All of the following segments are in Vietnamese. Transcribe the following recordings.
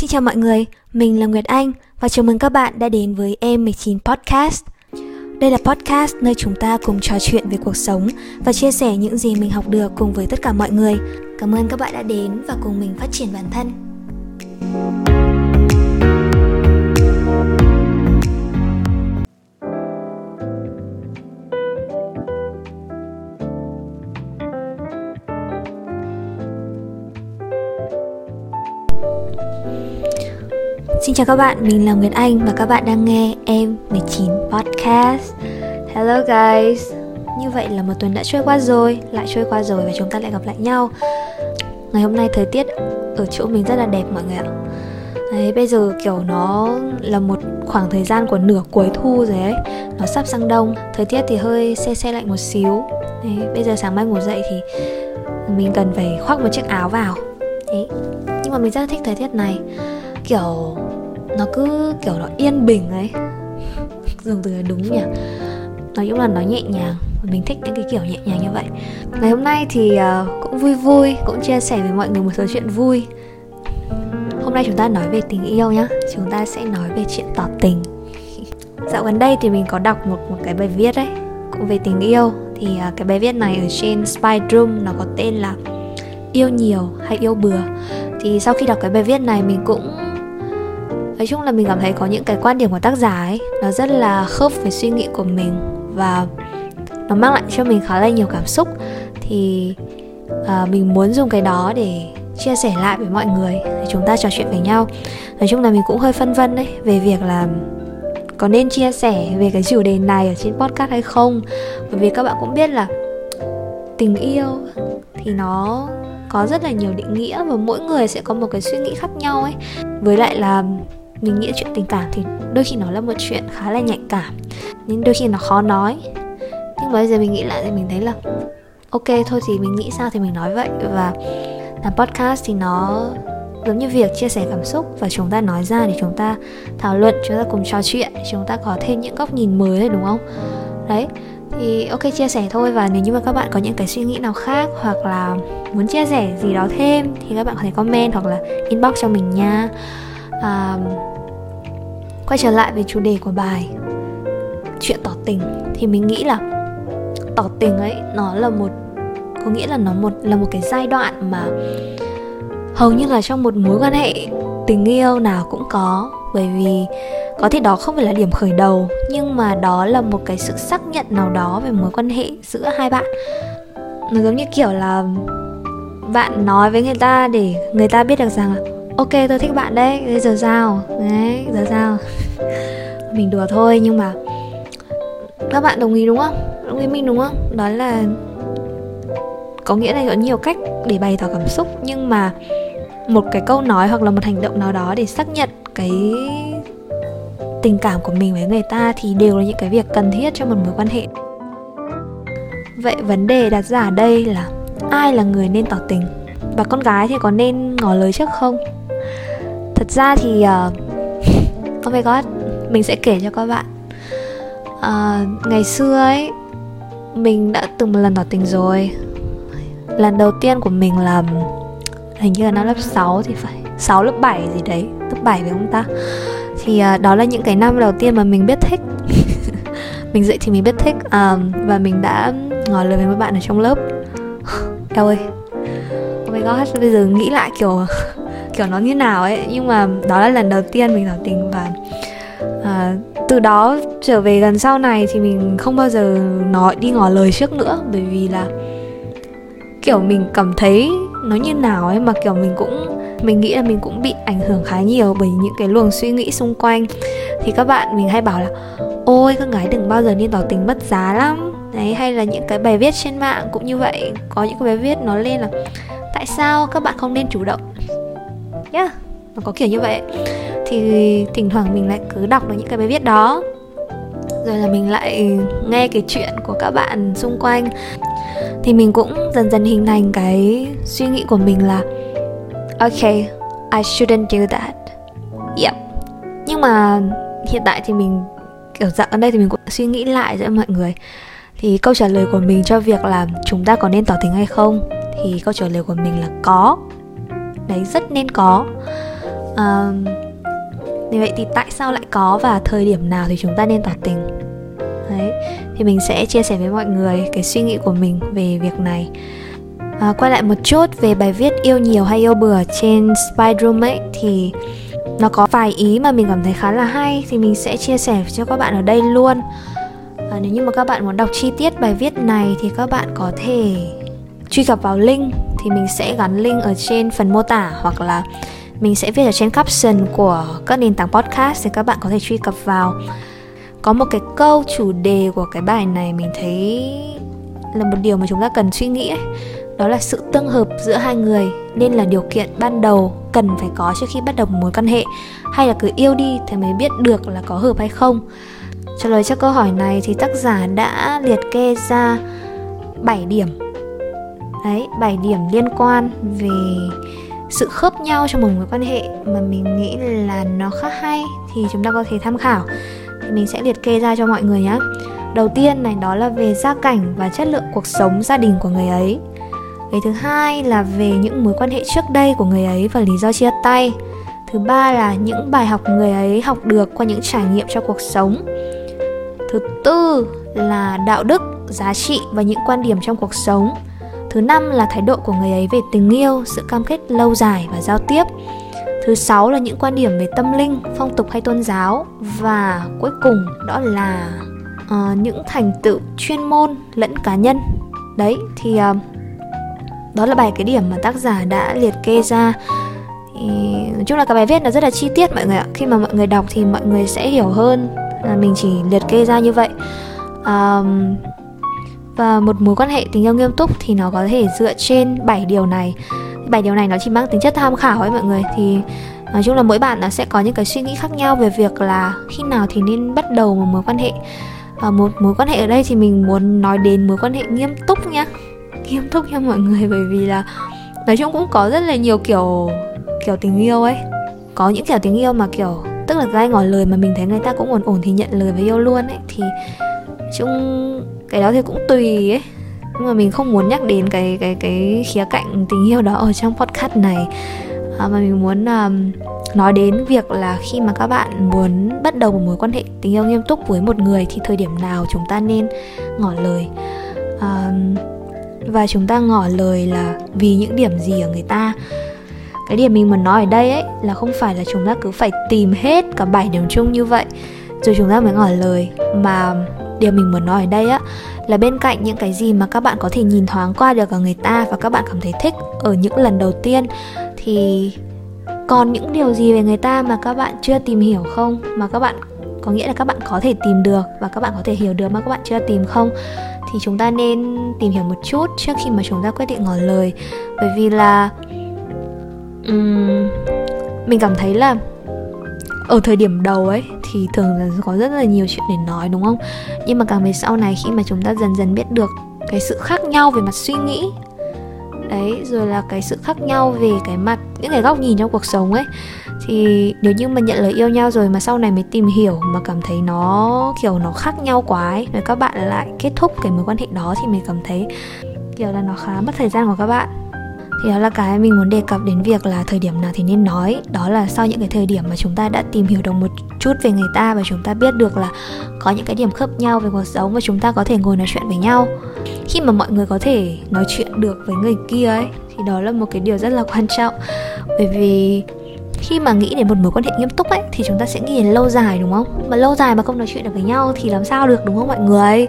Xin chào mọi người, mình là Nguyệt Anh và chào mừng các bạn đã đến với Em19 Podcast. Đây là podcast nơi chúng ta cùng trò chuyện về cuộc sống và chia sẻ những gì mình học được cùng với tất cả mọi người. Cảm ơn các bạn đã đến và cùng mình phát triển bản thân. Xin chào các bạn, mình là Nguyệt Anh và các bạn đang nghe em 19 Podcast. Hello guys. Như vậy là một tuần đã trôi qua rồi, lại trôi qua rồi và chúng ta lại gặp lại nhau. Ngày hôm nay thời tiết ở chỗ mình rất là đẹp mọi người ạ. Đấy, bây giờ kiểu nó là một khoảng thời gian của nửa cuối thu rồi ấy. Nó sắp sang đông Thời tiết thì hơi xe xe lạnh một xíu. Đấy, Bây giờ sáng mai ngủ dậy thì mình cần phải khoác một chiếc áo vào. Đấy. Nhưng mà mình rất là thích thời tiết này. Kiểu nó cứ kiểu nó yên bình ấy. Dùng từ là đúng nhỉ? Nói chung là nó nhẹ nhàng mình thích những cái kiểu nhẹ nhàng như vậy. Ngày hôm nay thì uh, cũng vui vui cũng chia sẻ với mọi người một số chuyện vui. Hôm nay chúng ta nói về tình yêu nhá chúng ta sẽ nói về chuyện tỏ tình. Dạo gần đây thì mình có đọc một một cái bài viết đấy, cũng về tình yêu. Thì uh, cái bài viết này ở trên Spyroom nó có tên là yêu nhiều hay yêu bừa. Thì sau khi đọc cái bài viết này mình cũng nói chung là mình cảm thấy có những cái quan điểm của tác giả ấy nó rất là khớp với suy nghĩ của mình và nó mang lại cho mình khá là nhiều cảm xúc. Thì uh, mình muốn dùng cái đó để chia sẻ lại với mọi người để chúng ta trò chuyện với nhau. Nói chung là mình cũng hơi phân vân đấy về việc là có nên chia sẻ về cái chủ đề này ở trên podcast hay không? Bởi vì các bạn cũng biết là tình yêu thì nó có rất là nhiều định nghĩa và mỗi người sẽ có một cái suy nghĩ khác nhau ấy. Với lại là mình nghĩ chuyện tình cảm thì đôi khi nó là một chuyện khá là nhạy cảm, nhưng đôi khi nó khó nói. Nhưng mà bây giờ mình nghĩ lại thì mình thấy là, ok, thôi thì mình nghĩ sao thì mình nói vậy. Và làm podcast thì nó giống như việc chia sẻ cảm xúc và chúng ta nói ra để chúng ta thảo luận, chúng ta cùng trò chuyện, chúng ta có thêm những góc nhìn mới đấy đúng không? Đấy, thì ok, chia sẻ thôi. Và nếu như mà các bạn có những cái suy nghĩ nào khác hoặc là muốn chia sẻ gì đó thêm thì các bạn có thể comment hoặc là inbox cho mình nha à, quay trở lại về chủ đề của bài chuyện tỏ tình thì mình nghĩ là tỏ tình ấy nó là một có nghĩa là nó một là một cái giai đoạn mà hầu như là trong một mối quan hệ tình yêu nào cũng có. Bởi vì có thể đó không phải là điểm khởi đầu nhưng mà đó là một cái sự xác nhận nào đó về mối quan hệ giữa hai bạn. Nó giống như kiểu là bạn nói với người ta để người ta biết được rằng là ok, tôi thích bạn đấy. Bây giờ sao? Đấy, giờ sao? Mình đùa thôi, nhưng mà các bạn đồng ý đúng không? Đồng ý mình đúng không? Đó là có nghĩa là có nhiều cách để bày tỏ cảm xúc, nhưng mà một cái câu nói hoặc là một hành động nào đó để xác nhận cái tình cảm của mình với người ta thì đều là những cái việc cần thiết cho một mối quan hệ. Vậy vấn đề đặt ra ở đây là ai là người nên tỏ tình? Và con gái thì có nên ngỏ lời trước không? Thật ra thì uh, oh my god mình sẽ kể cho các bạn. Uh, ngày xưa ấy mình đã từng một lần tỏ tình rồi. Lần đầu tiên của mình là hình như là năm lớp 6 thì phải 6 lớp 7 gì đấy lớp 7 phải không ta? Thì uh, đó là những cái năm đầu tiên mà mình biết thích. Mình dậy thì mình biết thích um, và mình đã ngỏ lời với mấy bạn ở trong lớp. Eo ơi oh my god bây giờ nghĩ lại kiểu kiểu nó như nào ấy. Nhưng mà đó là lần đầu tiên mình tỏ tình và à, từ đó trở về gần sau này thì mình không bao giờ nói đi ngỏ lời trước nữa. Bởi vì là kiểu mình cảm thấy nó như nào ấy mà kiểu mình cũng mình nghĩ là mình cũng bị ảnh hưởng khá nhiều bởi những cái luồng suy nghĩ xung quanh. Thì các bạn mình hay bảo là ôi con gái đừng bao giờ nên tỏ tình mất giá lắm. Đấy hay là những cái bài viết trên mạng cũng như vậy. Có những cái bài viết nó lên là tại sao các bạn không nên chủ động nhá. Nó có kiểu như vậy. Thì thỉnh thoảng mình lại cứ đọc được những cái bài viết đó. Rồi là mình lại nghe cái chuyện của các bạn xung quanh. Thì mình cũng dần dần hình thành cái suy nghĩ của mình là ok I shouldn't do that. Yep. Nhưng mà hiện tại thì mình, kiểu dạng gần đây thì mình cũng suy nghĩ lại giữa mọi người. Thì câu trả lời của mình cho việc là chúng ta có nên tỏ tình hay không? Thì câu trả lời của mình là có đấy rất nên có. Uh, vậy thì tại sao lại có và thời điểm nào thì chúng ta nên tỏ tình? Đấy thì mình sẽ chia sẻ với mọi người cái suy nghĩ của mình về việc này. À, quay lại một chút về bài viết yêu nhiều hay yêu bừa trên Spyroom ấy thì nó có vài ý mà mình cảm thấy khá là hay thì mình sẽ chia sẻ cho các bạn ở đây luôn. À, nếu như mà các bạn muốn đọc chi tiết bài viết này thì các bạn có thể truy cập vào link thì mình sẽ gắn link ở trên phần mô tả hoặc là mình sẽ viết ở trên caption của các nền tảng podcast thì các bạn có thể truy cập vào. Có một cái câu chủ đề của cái bài này mình thấy là một điều mà chúng ta cần suy nghĩ ấy. Đó là sự tương hợp giữa hai người nên là điều kiện ban đầu cần phải có trước khi bắt đầu một mối quan hệ, hay là cứ yêu đi thì mới biết được là có hợp hay không. Trả lời cho câu hỏi này thì tác giả đã liệt kê ra 7 điểm đấy 7 điểm liên quan về sự khớp nhau trong một mối quan hệ mà mình nghĩ là nó khá hay thì chúng ta có thể tham khảo. Thì mình sẽ liệt kê ra cho mọi người nhé đầu tiên này, đó là về gia cảnh và chất lượng cuộc sống gia đình của người ấy. Cái thứ hai là về những mối quan hệ trước đây của người ấy và lý do chia tay. Thứ ba là những bài học người ấy học được qua những trải nghiệm trong cuộc sống. Thứ tư là đạo đức, giá trị và những quan điểm trong cuộc sống thứ năm là thái độ của người ấy về tình yêu sự cam kết lâu dài và giao tiếp. Thứ sáu là những quan điểm về tâm linh phong tục hay tôn giáo. Và cuối cùng đó là uh, những thành tựu chuyên môn lẫn cá nhân. Đấy thì uh, đó là bài cái điểm mà tác giả đã liệt kê ra. Thì nói chung là cái bài viết nó rất là chi tiết mọi người ạ. Khi mà mọi người đọc thì mọi người sẽ hiểu hơn là mình chỉ liệt kê ra như vậy. Um, và một mối quan hệ tình yêu nghiêm túc thì nó có thể dựa trên 7 điều này. Bảy điều này nó chỉ mang tính chất tham khảo ấy mọi người. Thì nói chung là mỗi bạn nó sẽ có những cái suy nghĩ khác nhau về việc là khi nào thì nên bắt đầu một mối quan hệ. À, một mối quan hệ ở đây thì mình muốn nói đến mối quan hệ nghiêm túc nhá. Nghiêm túc nha mọi người bởi vì là nói chung cũng có rất là nhiều kiểu kiểu tình yêu ấy. Có những kiểu tình yêu mà kiểu tức là gai ngỏ lời mà mình thấy người ta cũng ổn ổn thì nhận lời và yêu luôn ấy. Thì chung cái đó thì cũng tùy ấy. Nhưng mà mình không muốn nhắc đến cái cái cái khía cạnh tình yêu đó ở trong podcast này. À, mà mình muốn um, nói đến việc là khi mà các bạn muốn bắt đầu một mối quan hệ tình yêu nghiêm túc với một người thì thời điểm nào chúng ta nên ngỏ lời? À, và chúng ta ngỏ lời là vì những điểm gì ở người ta? Cái điểm mình muốn nói ở đây ấy là không phải là chúng ta cứ phải tìm hết cả bảy điểm chung như vậy rồi chúng ta mới ngỏ lời mà điều mình muốn nói ở đây á là bên cạnh những cái gì mà các bạn có thể nhìn thoáng qua được ở người ta và các bạn cảm thấy thích ở những lần đầu tiên thì còn những điều gì về người ta mà các bạn chưa tìm hiểu không? Mà các bạn có nghĩa là các bạn có thể tìm được và các bạn có thể hiểu được mà các bạn chưa tìm không? Thì chúng ta nên tìm hiểu một chút trước khi mà chúng ta quyết định ngỏ lời. Bởi vì là um, mình cảm thấy là ở thời điểm đầu ấy, thì thường là có rất là nhiều chuyện để nói, đúng không? Nhưng mà càng về sau này, khi mà chúng ta dần dần biết được cái sự khác nhau về mặt suy nghĩ, đấy, rồi là cái sự khác nhau về cái mặt, những cái góc nhìn trong cuộc sống ấy, thì nếu như mà nhận lời yêu nhau rồi mà sau này mới tìm hiểu mà cảm thấy nó, kiểu, nó khác nhau quá ấy, rồi các bạn lại kết thúc cái mối quan hệ đó thì mình cảm thấy, kiểu là, nó khá mất thời gian của các bạn thì đó là cái mình muốn đề cập đến việc là thời điểm nào thì nên nói. Đó là sau những cái thời điểm mà chúng ta đã tìm hiểu được một chút về người ta và chúng ta biết được là có những cái điểm khớp nhau về cuộc sống và chúng ta có thể ngồi nói chuyện với nhau. Khi mà mọi người có thể nói chuyện được với người kia ấy, thì đó là một cái điều rất là quan trọng. Bởi vì khi mà nghĩ đến một mối quan hệ nghiêm túc ấy, thì chúng ta sẽ nghĩ đến lâu dài, đúng không? Mà lâu dài mà không nói chuyện được với nhau thì làm sao được, đúng không mọi người?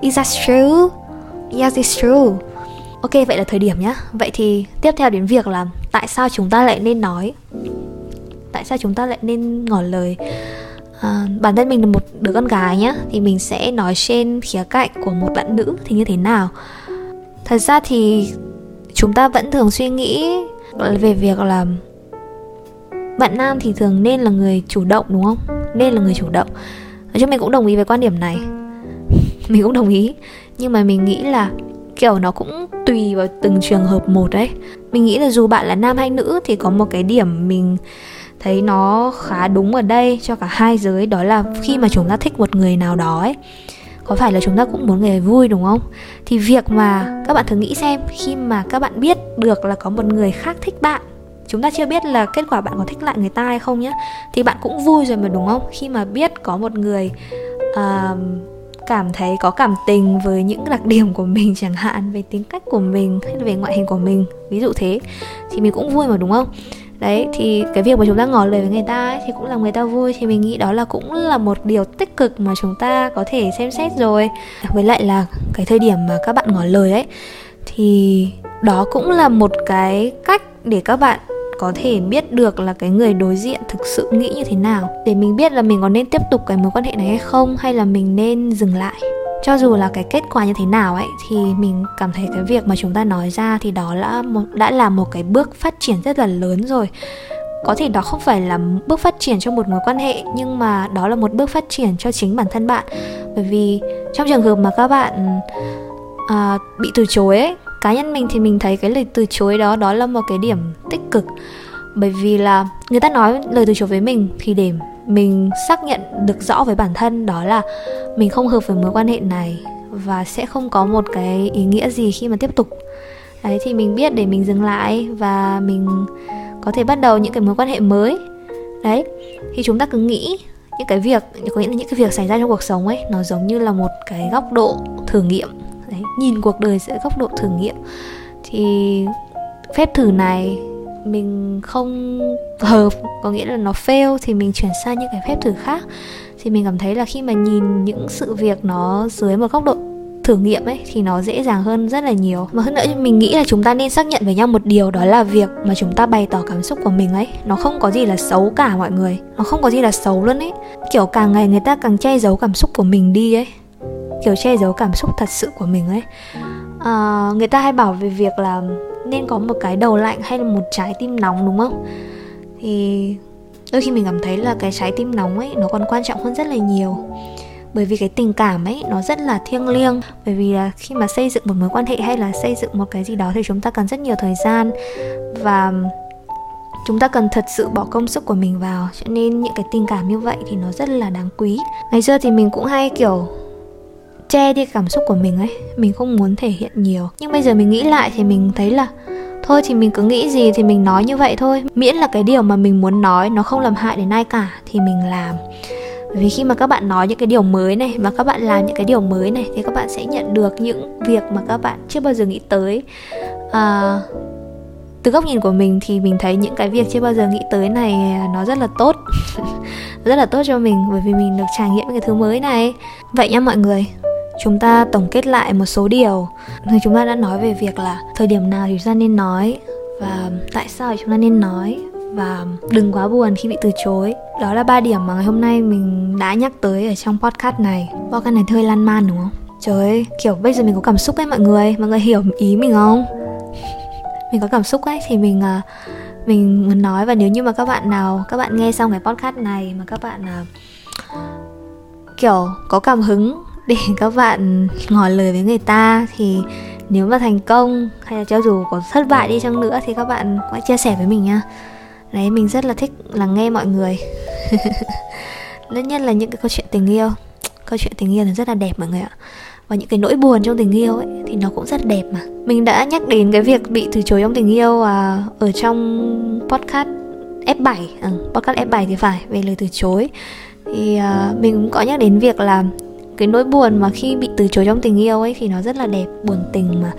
Is that true? Yes, it's true ok vậy là thời điểm nhá. Vậy thì tiếp theo đến việc là tại sao chúng ta lại nên nói? Tại sao chúng ta lại nên ngỏ lời? À, bản thân mình là một đứa con gái nhá thì mình sẽ nói trên khía cạnh của một bạn nữ thì như thế nào? Thật ra thì chúng ta vẫn thường suy nghĩ về việc là bạn nam thì thường nên là người chủ động đúng không? Nên là người chủ động. Nói chung mình cũng đồng ý với quan điểm này. Mình cũng đồng ý. Nhưng mà mình nghĩ là kiểu nó cũng tùy vào từng trường hợp một đấy. Mình nghĩ là dù bạn là nam hay nữ thì có một cái điểm mình thấy nó khá đúng ở đây cho cả hai giới đó là khi mà chúng ta thích một người nào đó ấy có phải là chúng ta cũng muốn người vui đúng không? Thì việc mà các bạn thử nghĩ xem khi mà các bạn biết được là có một người khác thích bạn chúng ta chưa biết là kết quả bạn có thích lại người ta hay không nhé thì bạn cũng vui rồi mà đúng không? Khi mà biết có một người uh, cảm thấy có cảm tình với những đặc điểm của mình chẳng hạn về tính cách của mình hay là về ngoại hình của mình ví dụ thế thì mình cũng vui mà đúng không? Đấy thì cái việc mà chúng ta ngỏ lời với người ta ấy, thì cũng làm người ta vui thì mình nghĩ đó là cũng là một điều tích cực mà chúng ta có thể xem xét rồi. Với lại là cái thời điểm mà các bạn ngỏ lời ấy thì đó cũng là một cái cách để các bạn có thể biết được là cái người đối diện thực sự nghĩ như thế nào. Để mình biết là mình có nên tiếp tục cái mối quan hệ này hay không hay là mình nên dừng lại. Cho dù là cái kết quả như thế nào ấy thì mình cảm thấy cái việc mà chúng ta nói ra thì đó là một, đã là một cái bước phát triển rất là lớn rồi. Có thể đó không phải là bước phát triển cho một mối quan hệ nhưng mà đó là một bước phát triển cho chính bản thân bạn. Bởi vì trong trường hợp mà các bạn à, bị từ chối ấy cá nhân mình thì mình thấy cái lời từ chối đó đó là một cái điểm tích cực. Bởi vì là người ta nói lời từ chối với mình thì để mình xác nhận được rõ với bản thân đó là mình không hợp với mối quan hệ này và sẽ không có một cái ý nghĩa gì khi mà tiếp tục. Đấy, thì mình biết để mình dừng lại và mình có thể bắt đầu những cái mối quan hệ mới. Đấy, thì chúng ta cứ nghĩ những cái việc, có nghĩa là những cái việc xảy ra trong cuộc sống ấy, nó giống như là một cái góc độ thử nghiệm đấy, nhìn cuộc đời dưới góc độ thử nghiệm. Thì phép thử này mình không hợp, có nghĩa là nó fail thì mình chuyển sang những cái phép thử khác. Thì mình cảm thấy là khi mà nhìn những sự việc nó dưới một góc độ thử nghiệm ấy, thì nó dễ dàng hơn rất là nhiều. Mà hơn nữa, mình nghĩ là chúng ta nên xác nhận với nhau một điều, đó là việc mà chúng ta bày tỏ cảm xúc của mình ấy, nó không có gì là xấu cả mọi người. Nó không có gì là xấu luôn ấy. Kiểu càng ngày người ta càng che giấu cảm xúc của mình đi ấy kiểu che giấu cảm xúc thật sự của mình ấy. À, người ta hay bảo về việc là nên có một cái đầu lạnh hay là một trái tim nóng đúng không? Thì đôi khi mình cảm thấy là cái trái tim nóng ấy nó còn quan trọng hơn rất là nhiều. Bởi vì cái tình cảm ấy nó rất là thiêng liêng. Bởi vì là khi mà xây dựng một mối quan hệ hay là xây dựng một cái gì đó thì chúng ta cần rất nhiều thời gian. Và chúng ta cần thật sự bỏ công sức của mình vào. Cho nên những cái tình cảm như vậy thì nó rất là đáng quý. Ngày xưa thì mình cũng hay kiểu che đi cảm xúc của mình ấy mình không muốn thể hiện nhiều. Nhưng bây giờ mình nghĩ lại thì mình thấy là thôi thì mình cứ nghĩ gì thì mình nói như vậy thôi. Miễn là cái điều mà mình muốn nói nó không làm hại đến ai cả thì mình làm. Vì khi mà các bạn nói những cái điều mới này và các bạn làm những cái điều mới này thì các bạn sẽ nhận được những việc mà các bạn chưa bao giờ nghĩ tới. À, từ góc nhìn của mình thì mình thấy những cái việc chưa bao giờ nghĩ tới này à, nó rất là tốt. Rất là tốt cho mình bởi vì mình được trải nghiệm cái thứ mới này. Vậy nha mọi người chúng ta tổng kết lại một số điều. Thì chúng ta đã nói về việc là thời điểm nào thì chúng ta nên nói và tại sao chúng ta nên nói và đừng quá buồn khi bị từ chối. Đó là ba điểm mà ngày hôm nay mình đã nhắc tới ở trong podcast này. Podcast này hơi lan man đúng không? Trời ơi kiểu bây giờ mình có cảm xúc ấy mọi người. Mọi người hiểu ý mình không? Mình có cảm xúc ấy thì mình uh, mình muốn nói. Và nếu như mà các bạn nào các bạn nghe xong cái podcast này mà các bạn uh, kiểu có cảm hứng để các bạn ngỏ lời với người ta thì nếu mà thành công hay là cho dù có thất bại đi chăng nữa thì các bạn hãy chia sẻ với mình nha đấy mình rất là thích lắng nghe mọi người. Lớn nhất là những cái câu chuyện tình yêu. Câu chuyện tình yêu thì rất là đẹp mọi người ạ. Và những cái nỗi buồn trong tình yêu ấy thì nó cũng rất đẹp mà. Mình đã nhắc đến cái việc bị từ chối trong tình yêu à, ở trong podcast F7 à, ừ, podcast F7 thì phải về lời từ chối. Thì à, mình cũng có nhắc đến việc là cái nỗi buồn mà khi bị từ chối trong tình yêu ấy thì nó rất là đẹp, buồn tình mà.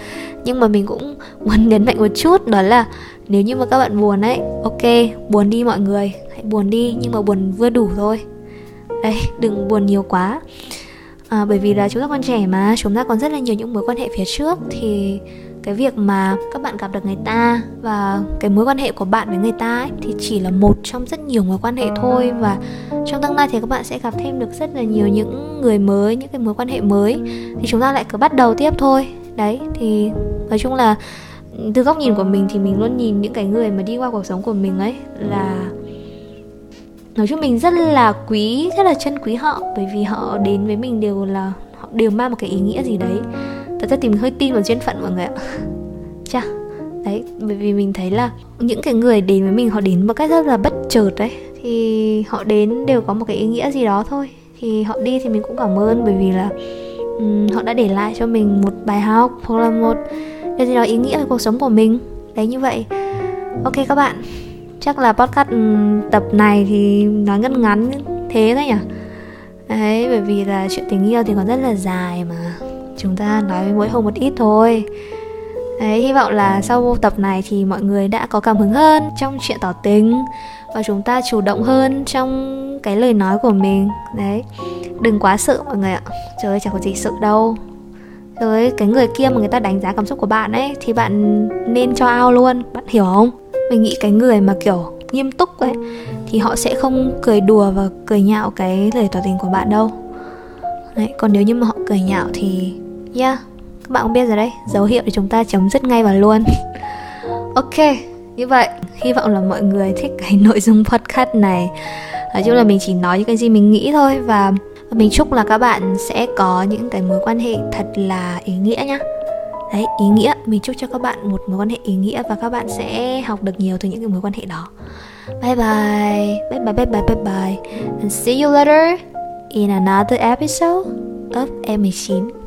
Nhưng mà mình cũng muốn nhấn mạnh một chút đó là nếu như mà các bạn buồn ấy, ok, buồn đi mọi người, hãy buồn đi, nhưng mà buồn vừa đủ thôi. Đấy, đừng buồn nhiều quá à, bởi vì là chúng ta còn trẻ mà chúng ta còn rất là nhiều những mối quan hệ phía trước. Thì cái việc mà các bạn gặp được người ta và cái mối quan hệ của bạn với người ta ấy, thì chỉ là một trong rất nhiều mối quan hệ thôi. Và trong tương lai thì các bạn sẽ gặp thêm được rất là nhiều những người mới những cái mối quan hệ mới. Thì chúng ta lại cứ bắt đầu tiếp thôi. Đấy thì nói chung là từ góc nhìn của mình thì mình luôn nhìn những cái người mà đi qua cuộc sống của mình ấy là nói chung mình rất là quý rất là trân quý họ bởi vì họ đến với mình đều là họ đều mang một cái ý nghĩa gì đấy. Thật ra thì mình hơi tin vào duyên phận mọi người ạ. Chà đấy bởi vì mình thấy là những cái người đến với mình họ đến một cách rất là bất chợt đấy. Thì họ đến đều có một cái ý nghĩa gì đó thôi. Thì họ đi thì mình cũng cảm ơn bởi vì là um, họ đã để lại cho mình một bài học hoặc là một cái gì đó ý nghĩa về cuộc sống của mình. Đấy như vậy. Ok các bạn chắc là podcast ừ, tập này thì nói ngắn ngắn thế đấy nhỉ? Đấy bởi vì là chuyện tình yêu thì còn rất là dài mà. Chúng ta nói mỗi hôm một ít thôi. Đấy, hy vọng là sau tập này thì mọi người đã có cảm hứng hơn trong chuyện tỏ tình và chúng ta chủ động hơn trong cái lời nói của mình. Đấy đừng quá sợ mọi người ạ. Trời ơi chẳng có gì sợ đâu. Rồi cái người kia mà người ta đánh giá cảm xúc của bạn ấy thì bạn nên cho ao luôn. Bạn hiểu không? Mình nghĩ cái người mà kiểu nghiêm túc ấy, thì họ sẽ không cười đùa và cười nhạo cái lời tỏ tình của bạn đâu. Đấy, còn nếu như mà họ cười nhạo thì yeah các bạn cũng biết rồi đấy, dấu hiệu để chúng ta chấm dứt ngay và luôn. Ok, như vậy, hy vọng là mọi người thích cái nội dung podcast này. Nói chung là mình chỉ nói những cái gì mình nghĩ thôi và mình chúc là các bạn sẽ có những cái mối quan hệ thật là ý nghĩa nhá đấy, ý nghĩa. Mình chúc cho các bạn một mối quan hệ ý nghĩa và các bạn sẽ học được nhiều từ những cái mối quan hệ đó. Bye bye. Bye bye bye bye bye bye. And see you later in another episode of M19